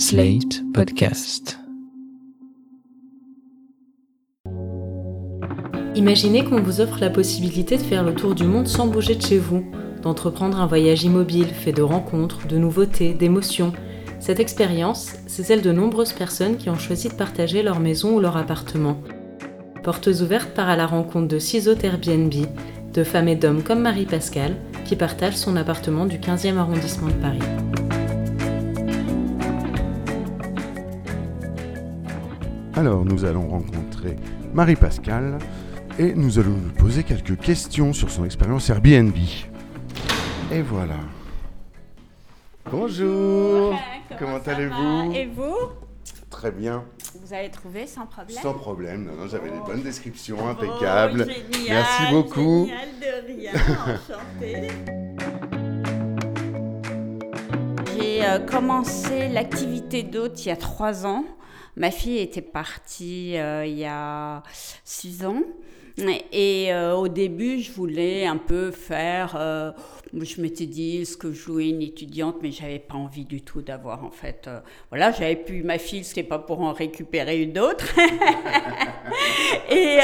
Slate Podcast. Imaginez qu'on vous offre la possibilité de faire le tour du monde sans bouger de chez vous, d'entreprendre un voyage immobile fait de rencontres, de nouveautés, d'émotions. Cette expérience, c'est celle de nombreuses personnes qui ont choisi de partager leur maison ou leur appartement. Portes ouvertes part à la rencontre de six autres Airbnb, de femmes et d'hommes comme Marie-Pascale, qui partagent son appartement du 15e arrondissement de Paris. Alors, nous allons rencontrer Marie-Pascale et nous allons lui poser quelques questions sur son expérience Airbnb. Et voilà. Bonjour. Comment allez-vous Et vous Très bien, Vous avez trouvé sans problème sans problème. Non, non, j'avais Oh. bonnes descriptions, Oh, impeccables. génial, Merci beaucoup. Génial de rien, enchantée. J'ai euh, commencé l'activité d'hôte il y a trois ans. Ma fille était partie euh, il y a six ans. Et euh, au début, je voulais un peu faire. euh, je m'étais dit ce que je louais une étudiante, mais j'avais pas envie du tout d'avoir en fait. voilà, j'avais plus ma fille, c'était pas pour en récupérer une autre. Et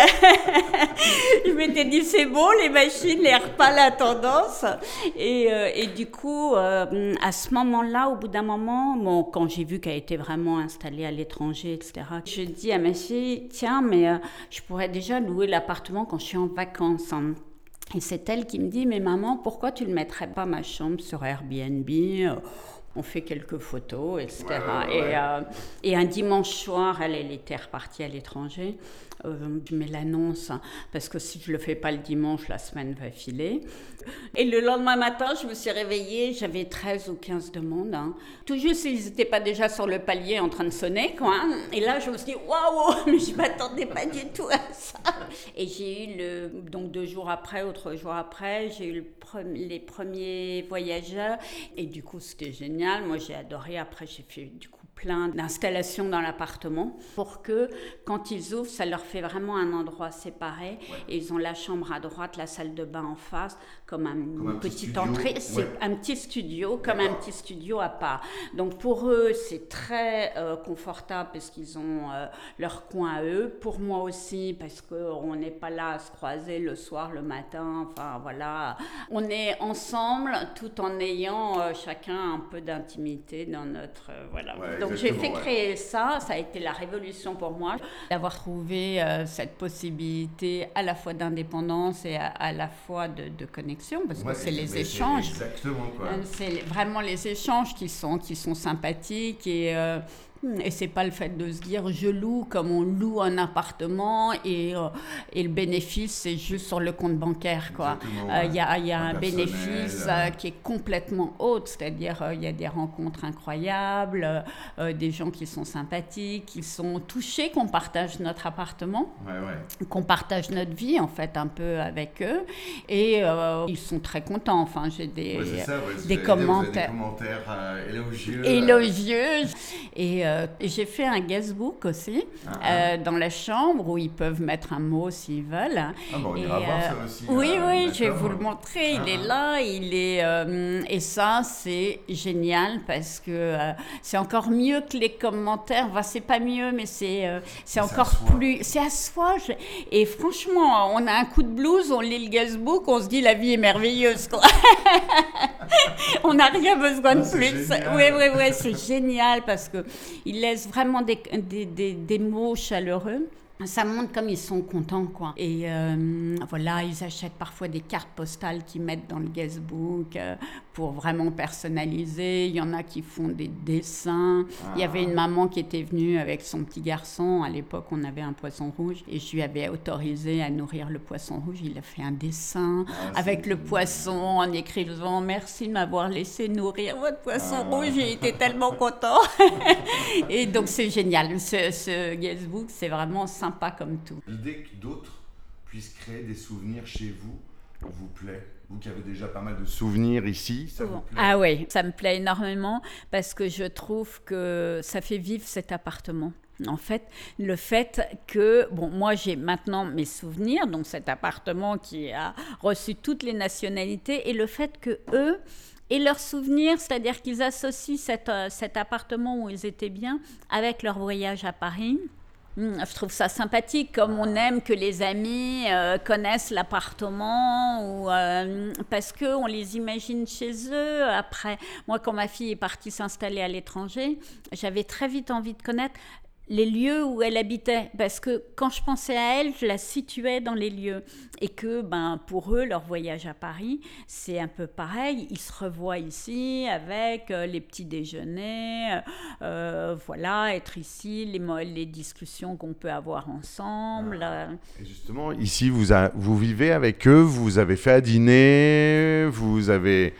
m'étais dit c'est bon, les machines, les repas, la tendance. Et, euh, et du coup, euh, à ce moment-là, au bout d'un moment, bon, quand j'ai vu qu'elle était vraiment installée à l'étranger, etc., je dis à ma fille, tiens, mais euh, je pourrais déjà louer l'appartement quand je suis en vacances. hein. Et c'est elle qui me dit, mais maman, pourquoi tu ne mettrais pas ma chambre sur Airbnb on fait quelques photos, etc. Et, euh, et un dimanche soir, elle, elle était repartie à l'étranger. Euh, mets l'annonce, hein, parce que si je le fais pas le dimanche, la semaine va filer. Et le lendemain matin, je me suis réveillée, j'avais 13 ou 15 demandes. hein. Tout juste s'ils n'étaient pas déjà sur le palier en train de sonner, quoi. hein. Et là, je me suis dit, waouh, mais je m'attendais pas du tout à ça. Et j'ai eu le, donc deux jours après, autre jour après, j'ai eu les premiers voyageurs. Et du coup, c'était génial. Moi, j'ai adoré. Après, j'ai fait du coup plein d'installations dans l'appartement pour que quand ils ouvrent, ça leur fait vraiment un endroit séparé. Et ils ont la chambre à droite, la salle de bain en face, comme un, Comme une petit petite studio. entrée. C'est Ouais. un petit studio, comme un petit studio à part. Donc pour eux, c'est très euh, confortable parce qu'ils ont euh, leur coin à eux. Pour moi aussi, parce qu'on n'est pas là à se croiser le soir, le matin. Enfin voilà, on est ensemble tout en ayant euh, chacun un peu d'intimité dans notre voilà. Ouais, Donc j'ai fait ouais. créer ça. Ça a été la révolution pour moi d'avoir trouvé euh, cette possibilité à la fois d'indépendance et à, à la fois de, de connexion parce Ouais, que c'est les échanges. Exactement, quoi. Euh, C'est vraiment les échanges qui sont, qui sont sympathiques et, euh, et c'est pas le fait de se dire je loue comme on loue un appartement et, euh, et le bénéfice c'est juste sur le compte bancaire quoi. Exactement, Euh. Il y a, il y a un bénéfice euh. qui est complètement autre, c'est-à-dire il y a des rencontres incroyables, des gens qui sont sympathiques, qui sont touchés qu'on partage notre appartement Ouais, ouais. qu'on partage notre vie en fait un peu avec eux et ils sont très contents enfin j'ai des Ouais, ça, des commentaires. Des commentaires élogieux. élogieux et, euh, j'ai fait un guestbook aussi Ah, euh, dans la chambre où ils peuvent mettre un mot s'ils veulent Ah, bon, on Et, ira voir euh, ça aussi. oui, oui, je vais vous le montrer. Il Ah, est ah. là, il est. et ça, c'est génial parce que c'est encore mieux que les commentaires. Enfin, c'est pas mieux, mais c'est c'est encore plus. C'est à soi. je- Et franchement, on a un coup de blues, on lit le guestbook, on se dit la vie est merveilleuse. quoi. on n'a rien besoin de Ah, plus. Oui, oui, oui, c'est génial parce que il laisse vraiment des, des, mots chaleureux. Ça montre comme ils sont contents, quoi. Et euh, voilà, ils achètent parfois des cartes postales qu'ils mettent dans le guestbook euh, pour vraiment personnaliser. Il y en a qui font des dessins. Il y avait une maman qui était venue avec son petit garçon. À l'époque, on avait un poisson rouge et je lui avais autorisé à nourrir le poisson rouge. Il a fait un dessin c'est avec le poisson en écrivant merci de m'avoir laissé nourrir votre poisson Ah. rouge. J'ai été tellement content. et donc c'est génial. Ce, ce guestbook, c'est vraiment sympa comme tout. L'idée que d'autres puissent créer des souvenirs chez vous vous plaît Vous qui avez déjà pas mal de souvenirs ici, ça vous plaît Ah oui, ça me plaît énormément parce que je trouve que ça fait vivre cet appartement. En fait, le fait que, bon, moi j'ai maintenant mes souvenirs, donc cet appartement qui a reçu toutes les nationalités, et le fait que eux, et leurs souvenirs, c'est-à-dire qu'ils associent cet, euh, cet appartement où ils étaient bien avec leur voyage à Paris. Hmm, Je trouve ça sympathique, comme on aime que les amis euh, connaissent l'appartement, euh, parce que on les imagine chez eux. Après, moi, quand ma fille est partie s'installer à l'étranger, j'avais très vite envie de connaître les lieux où elle habitait, parce que quand je pensais à elle, je la situais dans les lieux, et que ben pour eux, leur voyage à Paris, c'est un peu pareil. Ils se revoient ici avec euh, les petits déjeuners, euh, voilà, être ici, les, discussions qu'on peut avoir ensemble. euh. Et justement, ici, vous, a- vous vivez avec eux, vous avez fait à dîner, vous avez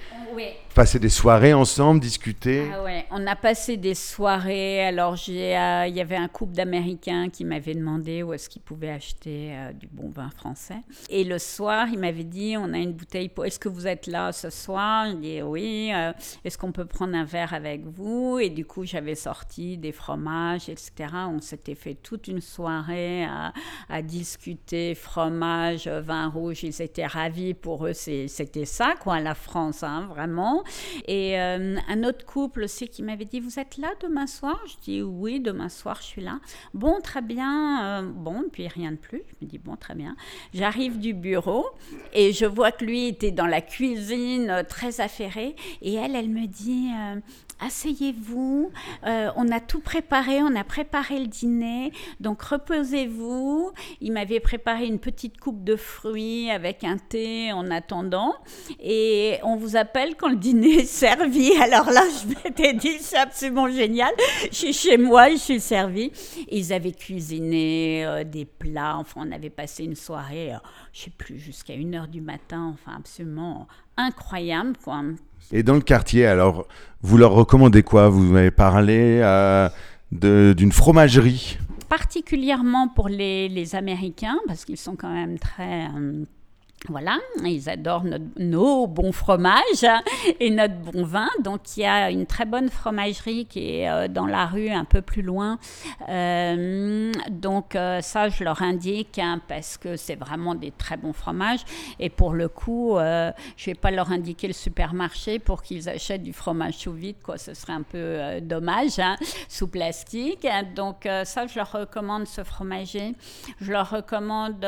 passé des soirées ensemble, discuté. Ah ouais, on a passé des soirées. Alors, euh, il y avait un couple d'Américains qui m'avait demandé où est-ce qu'ils pouvaient acheter euh, du bon vin français. Et le soir, il m'avait dit, on a une bouteille. Pour... Est-ce que vous êtes là ce soir? Je dis oui. euh, est-ce qu'on peut prendre un verre avec vous? Et du coup, j'avais sorti des fromages, etc. On s'était fait toute une soirée à, à discuter fromage, vin rouge. Ils étaient ravis. Pour eux, c'était ça, quoi, la France, hein, vraiment. Et euh, un autre couple aussi qui m'avait dit Vous êtes là demain soir? Je dis Oui, demain soir, je suis là. Bon, très bien. euh, bon, puis rien de plus. Je me dis Bon, très bien. J'arrive du bureau et je vois que lui était dans la cuisine, euh, très affairé. Et elle, elle me dit Asseyez-vous, euh, on a tout préparé, on a préparé le dîner, donc reposez-vous. Il m'avait préparé une petite coupe de fruits avec un thé en attendant, et on vous appelle quand le dîner est servi. Alors là, je m'étais dit, c'est absolument génial. Je suis chez moi, je suis servie. Ils avaient cuisiné euh, des plats, enfin, on avait passé une soirée, euh, je sais plus, jusqu'à 1h du matin, enfin, absolument incroyable, quoi. Et dans le quartier, alors, vous leur recommandez quoi? Vous m'avez parlé euh, d'une fromagerie. particulièrement pour les, les Américains, parce qu'ils sont quand même très... euh, voilà, ils adorent nos bons fromages et notre bon vin. Donc, il y a une très bonne fromagerie qui est euh, dans la rue un peu plus loin. Euh, donc, euh, ça, je leur indique hein, parce que c'est vraiment des très bons fromages. Et pour le coup, je ne vais pas leur indiquer le supermarché pour qu'ils achètent du fromage sous vide, quoi. Ce serait un peu dommage, hein, sous plastique. Donc, ça, je leur recommande ce fromager. Je leur recommande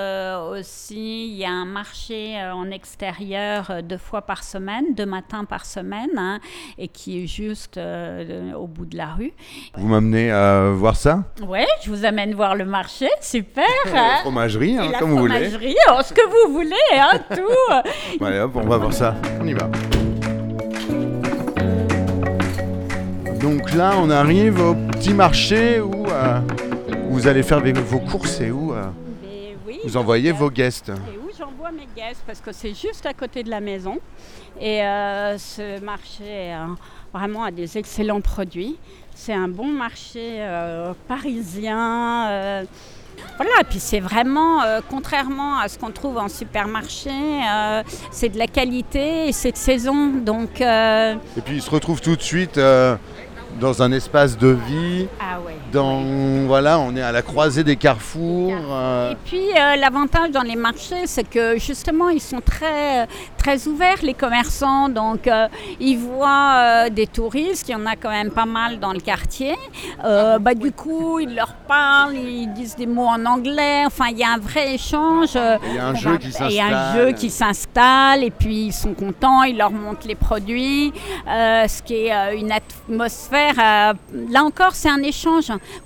aussi, il y a un marché euh, en extérieur euh, deux fois par semaine, deux matins par semaine, hein, et qui est juste euh, au bout de la rue. Vous m'amenez à voir ça? Ouais, je vous amène voir le marché, super. La hein. fromagerie, hein, la comme vous voulez. fromagerie, oh, ce que vous voulez, hein, tout. Allez hop, on va voir ça. On y va. Donc là, on arrive au petit marché où euh, vous allez faire vos courses et où euh, oui, vous envoyez vos guests. Et où mes parce que c'est juste à côté de la maison. Et euh, ce marché euh, vraiment a des excellents produits. C'est un bon marché euh, parisien. euh, voilà, et puis c'est vraiment, euh, contrairement à ce qu'on trouve en supermarché, euh, c'est de la qualité et c'est de saison. Donc, euh, Et puis ils se retrouvent tout de suite dans un espace de vie. ah ouais. Dans voilà, on est à la croisée des carrefours. euh, Et puis euh, l'avantage dans les marchés, c'est que justement ils sont très très ouverts les commerçants, donc euh, ils voient euh, des touristes, il y en a quand même pas mal dans le quartier. Euh, bah du coup ils leur parlent, ils disent des mots en anglais. Enfin il y a un vrai échange. Il y a un jeu va- qui Il y a un s'installe. jeu qui s'installe et puis ils sont contents, ils leur montrent les produits, ce qui est une atmosphère. là encore, c'est un échange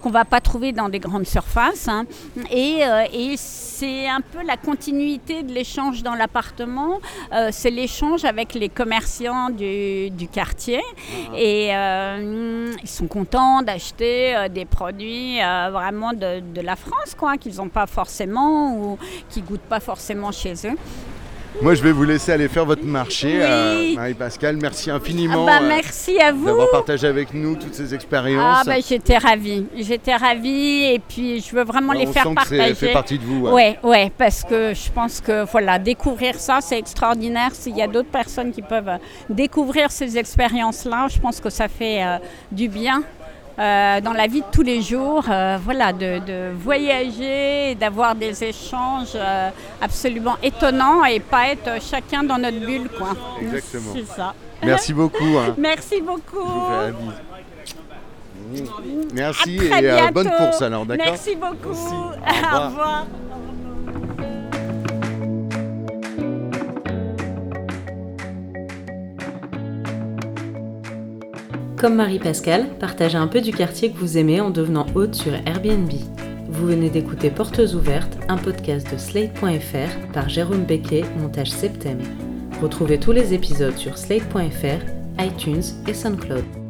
qu'on va pas trouver dans des grandes surfaces. hein. Et, euh, et c'est un peu la continuité de l'échange dans l'appartement. Euh, c'est l'échange avec les commerçants du, du quartier. Et euh, ils sont contents d'acheter des produits vraiment de, de la France, quoi, qu'ils n'ont pas forcément ou qui goûtent pas forcément chez eux. Moi, je vais vous laisser aller faire votre marché, Oui. euh, Marie-Pascale. Merci Ah infiniment bah, euh, merci à vous. d'avoir partagé avec nous toutes ces expériences. Ah bah, j'étais ravie, j'étais ravie et puis je veux vraiment Ouais, les on faire sent que partager. fait partie de vous. ouais. Ouais, ouais, parce que je pense que voilà, découvrir ça, c'est extraordinaire. S'il y a d'autres personnes qui peuvent euh, découvrir ces expériences-là, je pense que ça fait euh, du bien. Euh, dans la vie de tous les jours, euh, voilà, de, de voyager, d'avoir des échanges euh, absolument étonnants et pas être chacun dans notre bulle, quoi. Exactement. C'est ça. Merci beaucoup. hein. Merci Je vous beaucoup. fais bisou. Merci À et bonne course alors, d'accord Merci beaucoup. Merci. Au revoir. Comme Marie-Pascale, partagez un peu du quartier que vous aimez en devenant hôte sur Airbnb. Vous venez d'écouter Portes ouvertes, un podcast de Slate.fr par Jérôme Becquet, montage Septem. Retrouvez tous les épisodes sur Slate.fr, iTunes et SoundCloud.